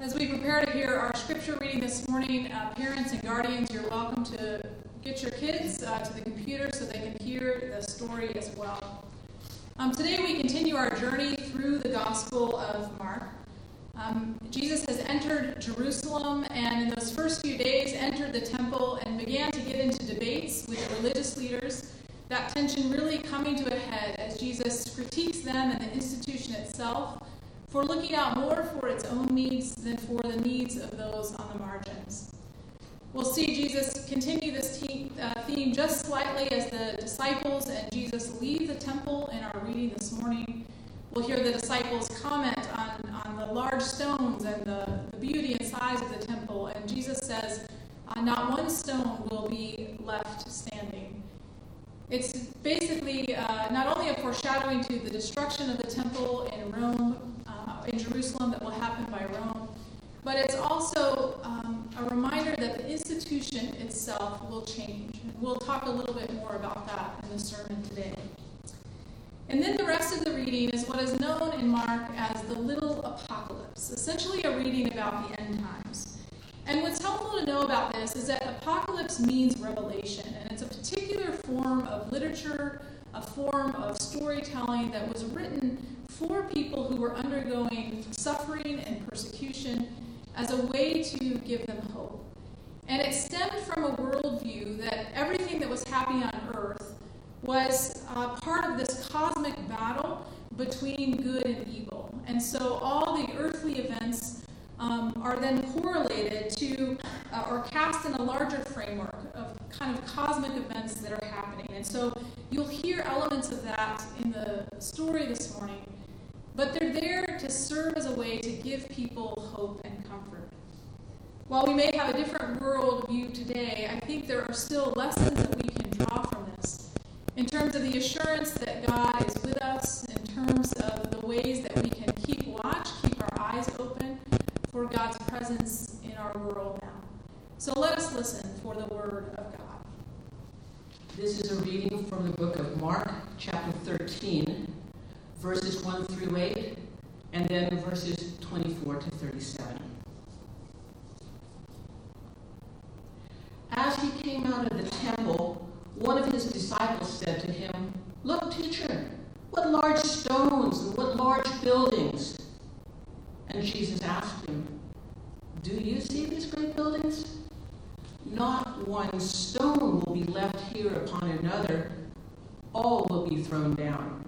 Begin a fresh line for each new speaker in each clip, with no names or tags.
As we prepare to hear our scripture reading this morning, uh, parents and guardians, you're welcome to get your kids uh, to the computer so they can hear the story as well. Um, today we continue our journey through the Gospel of Mark. Um, Jesus has entered Jerusalem and in those first few days entered the temple and began to get into debates with the religious leaders. That tension really coming to a head as Jesus critiques them and the institution itself for looking out more for its own needs than for the needs of those on the margins. We'll see Jesus continue this uh, theme just slightly as the disciples and Jesus leave the temple in our reading this morning. We'll hear the disciples comment on, on the large stones and the, the beauty and size of the temple, and Jesus says, uh, Not one stone will be left standing. It's basically uh, not only a foreshadowing to the destruction of the temple in Jerusalem that will happen by Rome. But it's also um, a reminder that the institution itself will change. We'll talk a little bit more about that in the sermon today. And then the rest of the reading is what is known in Mark as the Little Apocalypse, essentially a reading about the end times. And what's helpful to know about this is that apocalypse means revelation, and it's a particular form of literature, a form of storytelling that was written for people who were undergoing suffering and persecution as a way to give them hope. And it stemmed from a worldview that everything that was happening on earth was uh, part of this cosmic battle between good and evil. And so all the earthly events um, are then correlated to uh, or cast in a larger framework of kind of cosmic events that are happening. And so you'll hear elements of that in the story this morning. But they're there to serve as a way to give people hope and comfort. While we may have a different worldview today, I think there are still lessons that we can draw from this in terms of the assurance that God is with us, in terms of the ways that we can keep watch, keep our eyes open for God's presence in our world now. So let us listen for the word of God.
This is a reading from the book of Mark, chapter 13 verses 1 through 8, and then verses 24 to 37. As he came out of the temple, one of his disciples said to him, Look, teacher, what large stones and what large buildings. And Jesus asked him, Do you see these great buildings? Not one stone will be left here upon another, all will be thrown down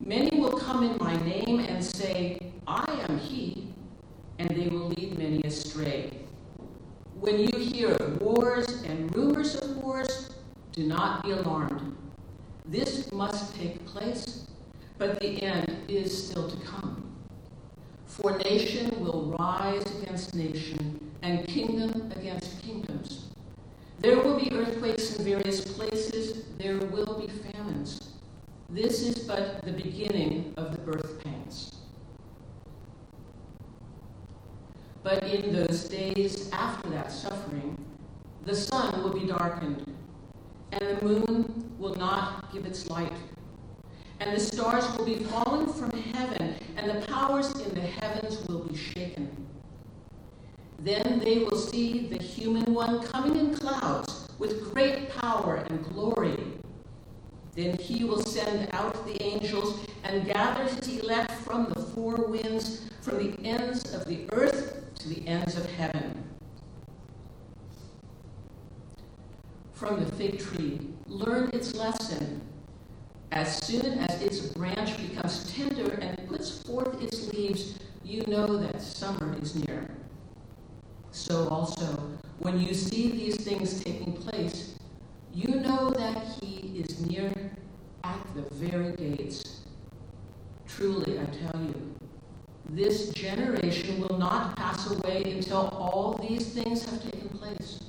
Many will come in my name and say, I am he, and they will lead many astray. When you hear of wars and rumors of wars, do not be alarmed. This must take place, but the end is still to come. For nation will rise against nation, and kingdom against kingdoms. There will be earthquakes in various places, there will be famines. This is but the beginning of the birth pains. But in those days after that suffering, the sun will be darkened, and the moon will not give its light, and the stars will be fallen from heaven, and the powers in the heavens will be shaken. Then they will see the human one coming in clouds with great power and glory. Then he will send out the angels and gather his elect from the four winds, from the ends of the earth to the ends of heaven. From the fig tree, learn its lesson. As soon as its branch becomes tender and puts forth its leaves, you know that summer is near. So also, when you see these things taking place, you know that he is the very gates. Truly, I tell you, This generation will not pass away until all these things have taken place.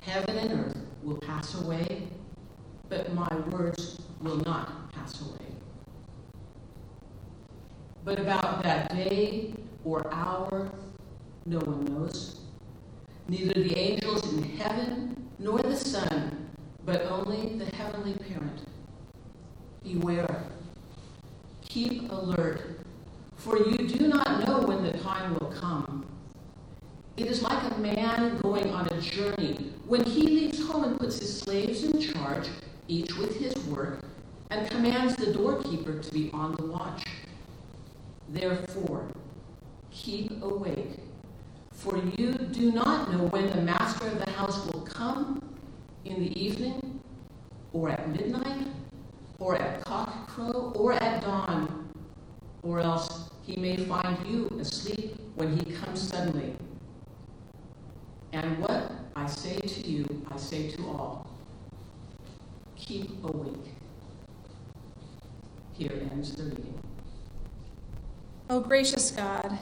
Heaven and earth will pass away, but my words will not pass away. But about that day or hour, no one knows. Neither the angels in heaven nor the Son, but only the heavenly parent. Beware. Keep alert, for you do not know when the time will come. It is like a man going on a journey when he leaves home and puts his slaves in charge, each with his work, and commands the doorkeeper to be on the watch. Therefore, keep awake, for you do not know when the master of the house will come in the evening, or at midnight, or at cockcrow, or at dawn, or else he may find you asleep when he comes suddenly. And what I say to you, I say to all keep awake. Here ends the reading.
O gracious God,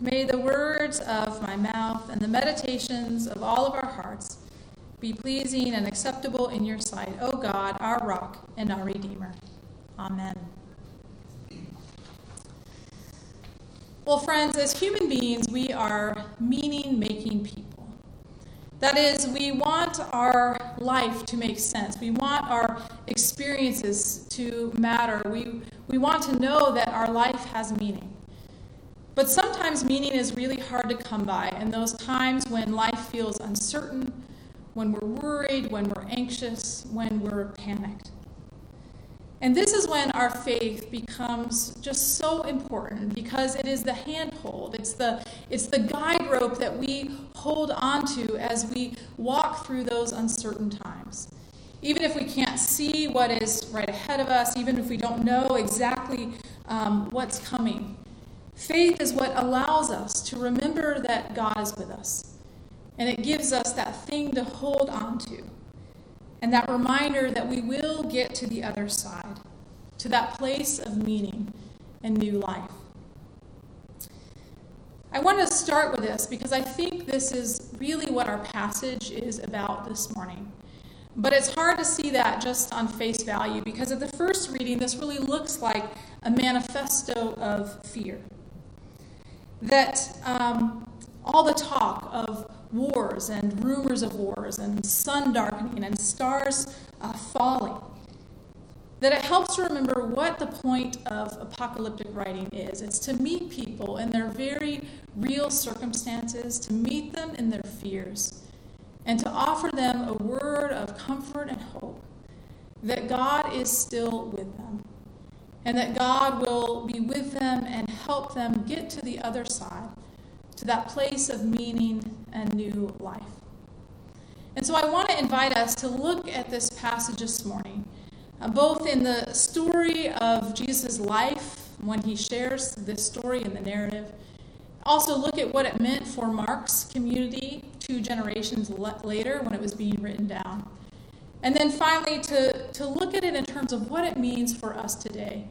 may the words of my mouth and the meditations of all of our hearts be pleasing and acceptable in your sight, O God, our rock and our Redeemer. Amen. Well, friends, as human beings, we are meaning making people. That is, we want our life to make sense. We want our experiences to matter. We, we want to know that our life has meaning. But sometimes meaning is really hard to come by, and those times when life feels uncertain, when we're worried, when we're anxious, when we're panicked. And this is when our faith becomes just so important because it is the handhold, it's the, it's the guide rope that we hold onto as we walk through those uncertain times. Even if we can't see what is right ahead of us, even if we don't know exactly um, what's coming, faith is what allows us to remember that God is with us. And it gives us that thing to hold on to and that reminder that we will get to the other side, to that place of meaning and new life. I want to start with this because I think this is really what our passage is about this morning. But it's hard to see that just on face value because at the first reading, this really looks like a manifesto of fear. That um, all the talk of wars and rumors of wars and sun darkening and stars uh, falling. That it helps to remember what the point of apocalyptic writing is. It's to meet people in their very real circumstances, to meet them in their fears, and to offer them a word of comfort and hope that God is still with them, and that God will be with them and help them get to the other side to that place of meaning and new life. And so I want to invite us to look at this passage this morning, uh, both in the story of Jesus' life when he shares this story in the narrative. Also, look at what it meant for Mark's community two generations le- later when it was being written down. And then finally, to, to look at it in terms of what it means for us today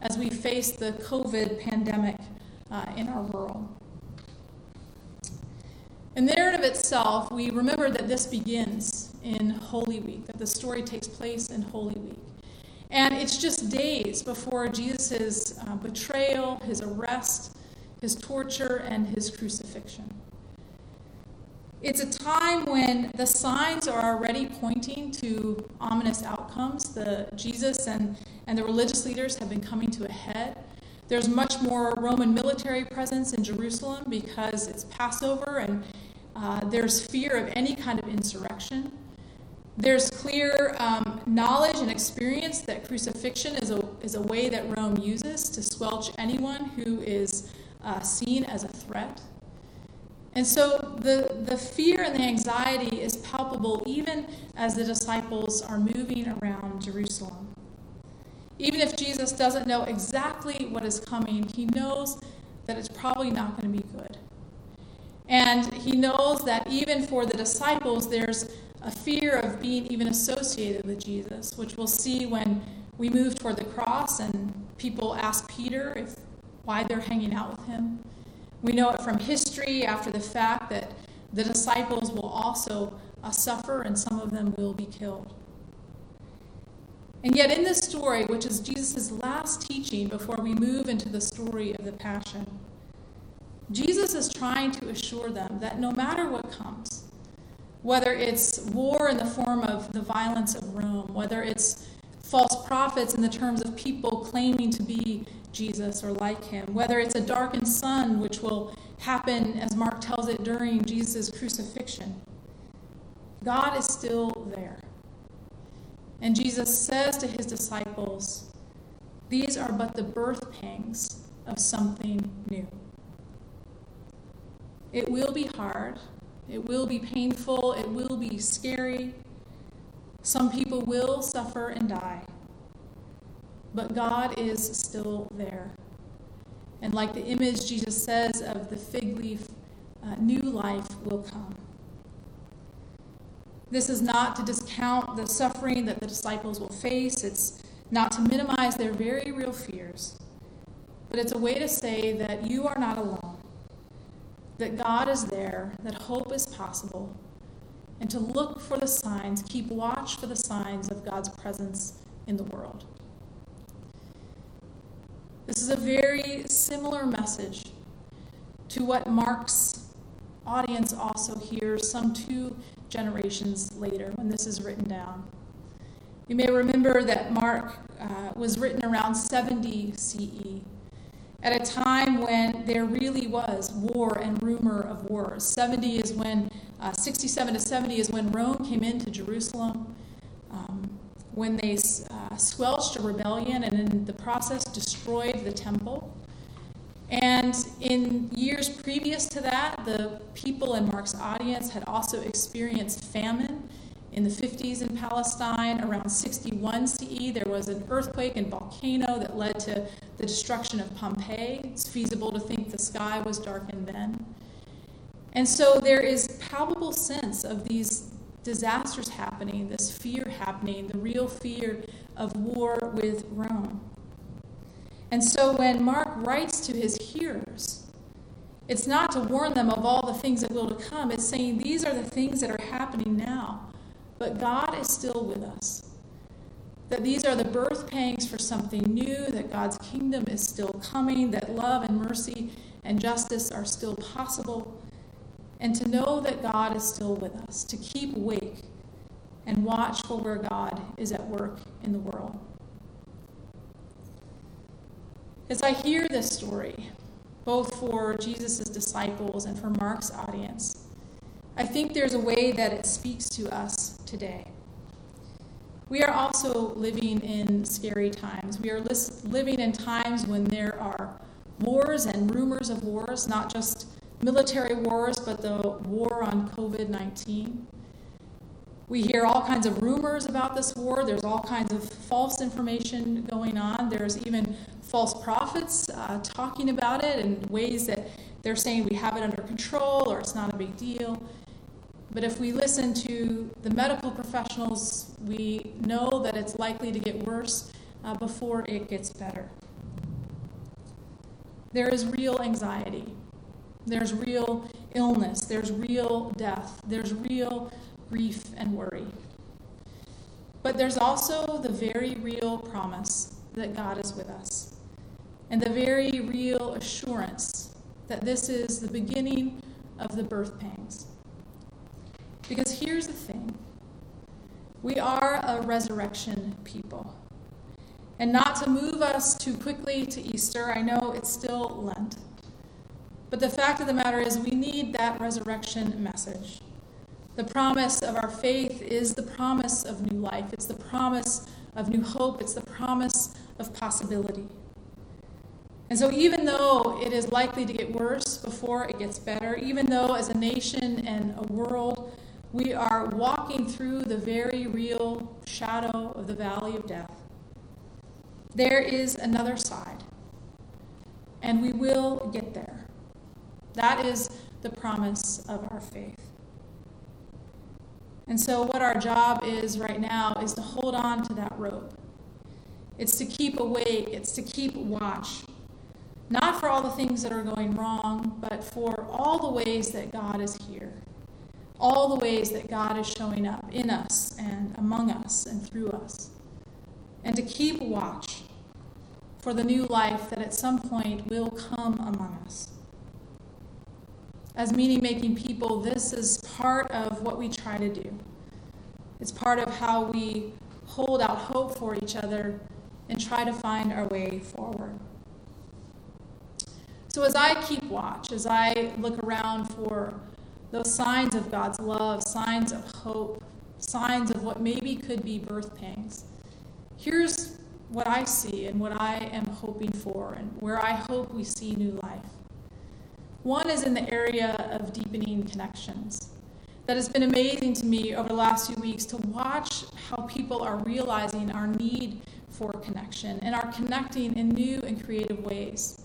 as we face the COVID pandemic uh, in our world. In the narrative itself, we remember that this begins in Holy Week, that the story takes place in Holy Week. And it's just days before Jesus' uh, betrayal, his arrest, his torture, and his crucifixion. It's a time when the signs are already pointing to ominous outcomes. The Jesus and, and the religious leaders have been coming to a head. There's much more Roman military presence in Jerusalem because it's Passover and uh, there's fear of any kind of insurrection. There's clear um, knowledge and experience that crucifixion is a, is a way that Rome uses to squelch anyone who is uh, seen as a threat. And so the, the fear and the anxiety is palpable even as the disciples are moving around Jerusalem. Even if Jesus doesn't know exactly what is coming, he knows that it's probably not going to be good. And he knows that even for the disciples, there's a fear of being even associated with Jesus, which we'll see when we move toward the cross and people ask Peter if why they're hanging out with him. We know it from history after the fact that the disciples will also uh, suffer and some of them will be killed. And yet, in this story, which is Jesus' last teaching before we move into the story of the Passion, Jesus is trying to assure them that no matter what comes, whether it's war in the form of the violence of Rome, whether it's false prophets in the terms of people claiming to be Jesus or like him, whether it's a darkened sun, which will happen, as Mark tells it, during Jesus' crucifixion, God is still there. And Jesus says to his disciples, These are but the birth pangs of something new. It will be hard, it will be painful, it will be scary. Some people will suffer and die. But God is still there. And like the image Jesus says of the fig leaf, uh, new life will come. This is not to discount the suffering that the disciples will face. It's not to minimize their very real fears. But it's a way to say that you are not alone, that God is there, that hope is possible, and to look for the signs, keep watch for the signs of God's presence in the world. This is a very similar message to what Mark's audience also hears some two generations later when this is written down. You may remember that Mark uh, was written around 70 CE, at a time when there really was war and rumor of wars. 70 is when, uh, 67 to 70 is when Rome came into Jerusalem, um, when they uh, squelched a rebellion and in the process destroyed the temple. And in years previous to that, the people in Mark's audience had also experienced famine. In the 50s in Palestine, around 61 CE, there was an earthquake and volcano that led to the destruction of Pompeii. It's feasible to think the sky was darkened then. And so there is palpable sense of these disasters happening, this fear happening, the real fear of war with Rome. And so when Mark writes to his hearers, it's not to warn them of all the things that will to come. It's saying these are the things that are happening now. But God is still with us. That these are the birth pangs for something new, that God's kingdom is still coming, that love and mercy and justice are still possible, and to know that God is still with us, to keep awake and watch for where God is at work in the world. As I hear this story, both for Jesus' disciples and for Mark's audience, I think there's a way that it speaks to us today. We are also living in scary times. We are living in times when there are wars and rumors of wars, not just military wars, but the war on COVID 19. We hear all kinds of rumors about this war. There's all kinds of false information going on. There's even false prophets uh, talking about it in ways that they're saying we have it under control or it's not a big deal. But if we listen to the medical professionals, we know that it's likely to get worse uh, before it gets better. There is real anxiety. There's real illness. There's real death. There's real grief, and worry. But there's also the very real promise that God is with us, and the very real assurance that this is the beginning of the birth pangs. Because here's the thing we are a resurrection people. And not to move us too quickly to Easter, I know it's still Lent. But the fact of the matter is, we need that resurrection message. The promise of our faith is the promise of new life. It's the promise of new hope. It's the promise of possibility. And so, even though it is likely to get worse before it gets better, even though as a nation and a world we are walking through the very real shadow of the valley of death, there is another side. And we will get there. That is the promise of our faith. And so, what our job is right now is to hold on to that rope. It's to keep awake, it's to keep watch. Not for all the things that are going wrong, but for all the ways that God is here. All the ways that God is showing up in us and among us and through us. And to keep watch for the new life that at some point will come among us. As meaning making people, this is part of what we try to do. It's part of how we hold out hope for each other and try to find our way forward. So, as I keep watch, as I look around for those signs of God's love, signs of hope, signs of what maybe could be birth pangs, here's what I see and what I am hoping for, and where I hope we see new life. One is in the area of deepening connections. That has been amazing to me over the last few weeks to watch how people are realizing our need for connection and are connecting in new and creative ways.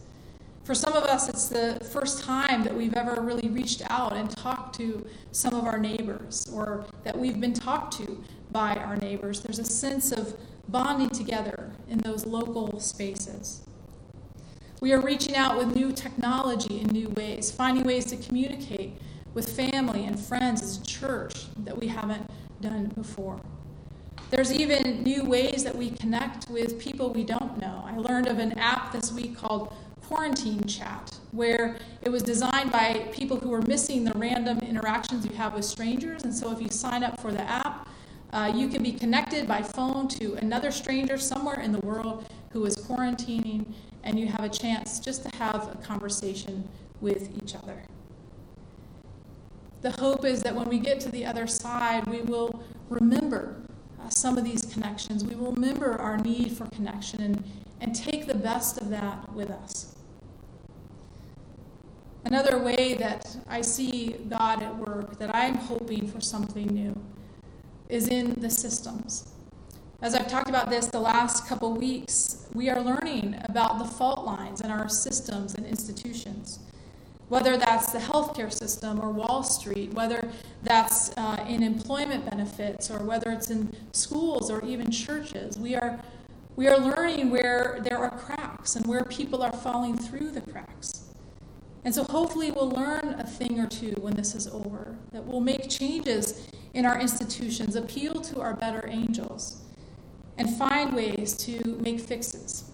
For some of us, it's the first time that we've ever really reached out and talked to some of our neighbors or that we've been talked to by our neighbors. There's a sense of bonding together in those local spaces. We are reaching out with new technology in new ways, finding ways to communicate with family and friends as a church that we haven't done before. There's even new ways that we connect with people we don't know. I learned of an app this week called Quarantine Chat, where it was designed by people who were missing the random interactions you have with strangers. And so if you sign up for the app, uh, you can be connected by phone to another stranger somewhere in the world who is quarantining, and you have a chance just to have a conversation with each other. The hope is that when we get to the other side, we will remember uh, some of these connections. We will remember our need for connection and, and take the best of that with us. Another way that I see God at work, that I'm hoping for something new, is in the systems. As I've talked about this the last couple weeks, we are learning about the fault lines in our systems and institutions. Whether that's the healthcare system or Wall Street, whether that's uh, in employment benefits or whether it's in schools or even churches, we are, we are learning where there are cracks and where people are falling through the cracks. And so hopefully we'll learn a thing or two when this is over, that we'll make changes in our institutions, appeal to our better angels, and find ways to make fixes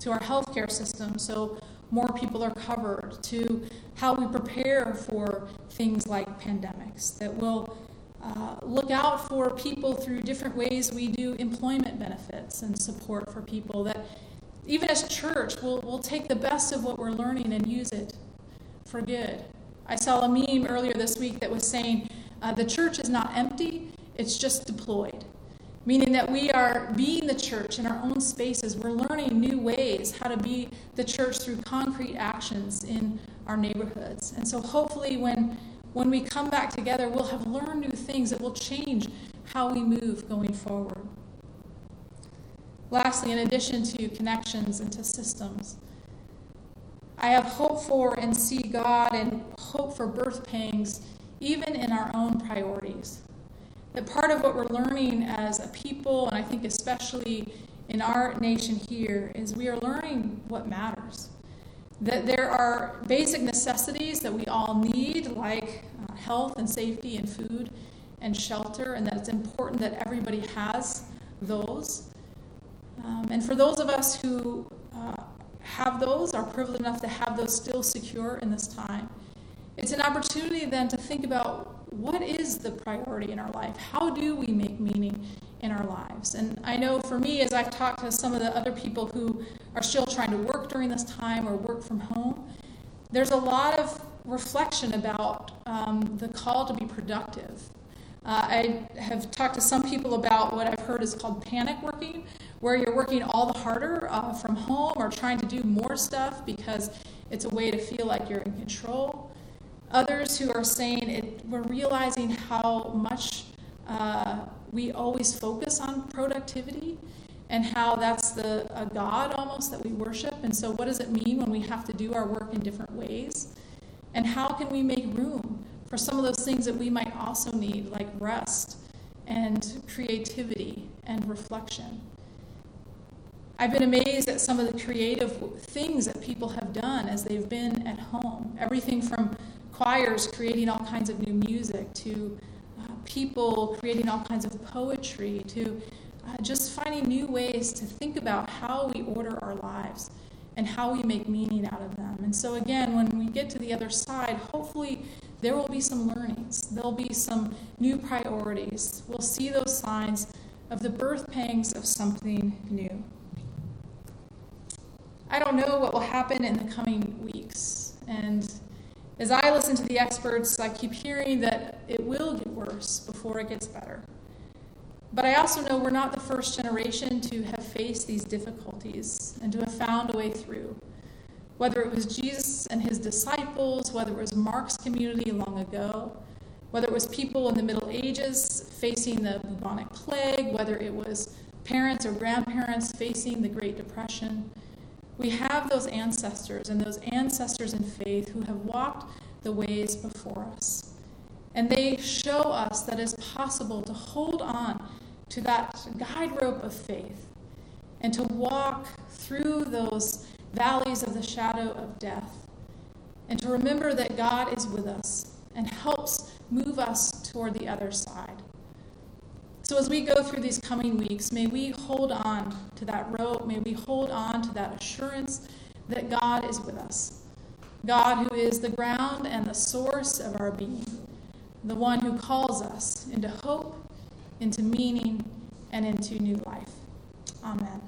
to our healthcare system so more people are covered, to how we prepare for things like pandemics, that we'll uh, look out for people through different ways we do employment benefits and support for people, that even as church, we'll, we'll take the best of what we're learning and use it for good. I saw a meme earlier this week that was saying uh, the church is not empty, it's just deployed. Meaning that we are being the church in our own spaces. We're learning new ways how to be the church through concrete actions in our neighborhoods. And so hopefully, when, when we come back together, we'll have learned new things that will change how we move going forward. Lastly, in addition to connections and to systems, I have hope for and see God and hope for birth pangs even in our own priorities. That part of what we're learning as a people, and I think especially in our nation here, is we are learning what matters. That there are basic necessities that we all need, like uh, health and safety and food and shelter, and that it's important that everybody has those. Um, and for those of us who uh, have those, are privileged enough to have those still secure in this time, it's an opportunity then to think about what is the priority in our life? How do we make meaning in our lives? And I know for me, as I've talked to some of the other people who are still trying to work during this time or work from home, there's a lot of reflection about um, the call to be productive. Uh, I have talked to some people about what I've heard is called panic working, where you're working all the harder uh, from home or trying to do more stuff because it's a way to feel like you're in control. Others who are saying it, we're realizing how much uh, we always focus on productivity and how that's the a God almost that we worship. And so, what does it mean when we have to do our work in different ways? And how can we make room for some of those things that we might also need, like rest and creativity and reflection? I've been amazed at some of the creative things that people have done as they've been at home. Everything from choirs creating all kinds of new music to uh, people creating all kinds of poetry to uh, just finding new ways to think about how we order our lives and how we make meaning out of them. And so, again, when we get to the other side, hopefully there will be some learnings, there'll be some new priorities. We'll see those signs of the birth pangs of something new. I don't know what will happen in the coming weeks. And as I listen to the experts, I keep hearing that it will get worse before it gets better. But I also know we're not the first generation to have faced these difficulties and to have found a way through. Whether it was Jesus and his disciples, whether it was Mark's community long ago, whether it was people in the Middle Ages facing the bubonic plague, whether it was parents or grandparents facing the Great Depression, we have those ancestors and those ancestors in faith who have walked the ways before us. And they show us that it's possible to hold on to that guide rope of faith and to walk through those valleys of the shadow of death and to remember that God is with us and helps move us toward the other side. So, as we go through these coming weeks, may we hold on to that rope. May we hold on to that assurance that God is with us. God, who is the ground and the source of our being, the one who calls us into hope into meaning, and into new life. Amen.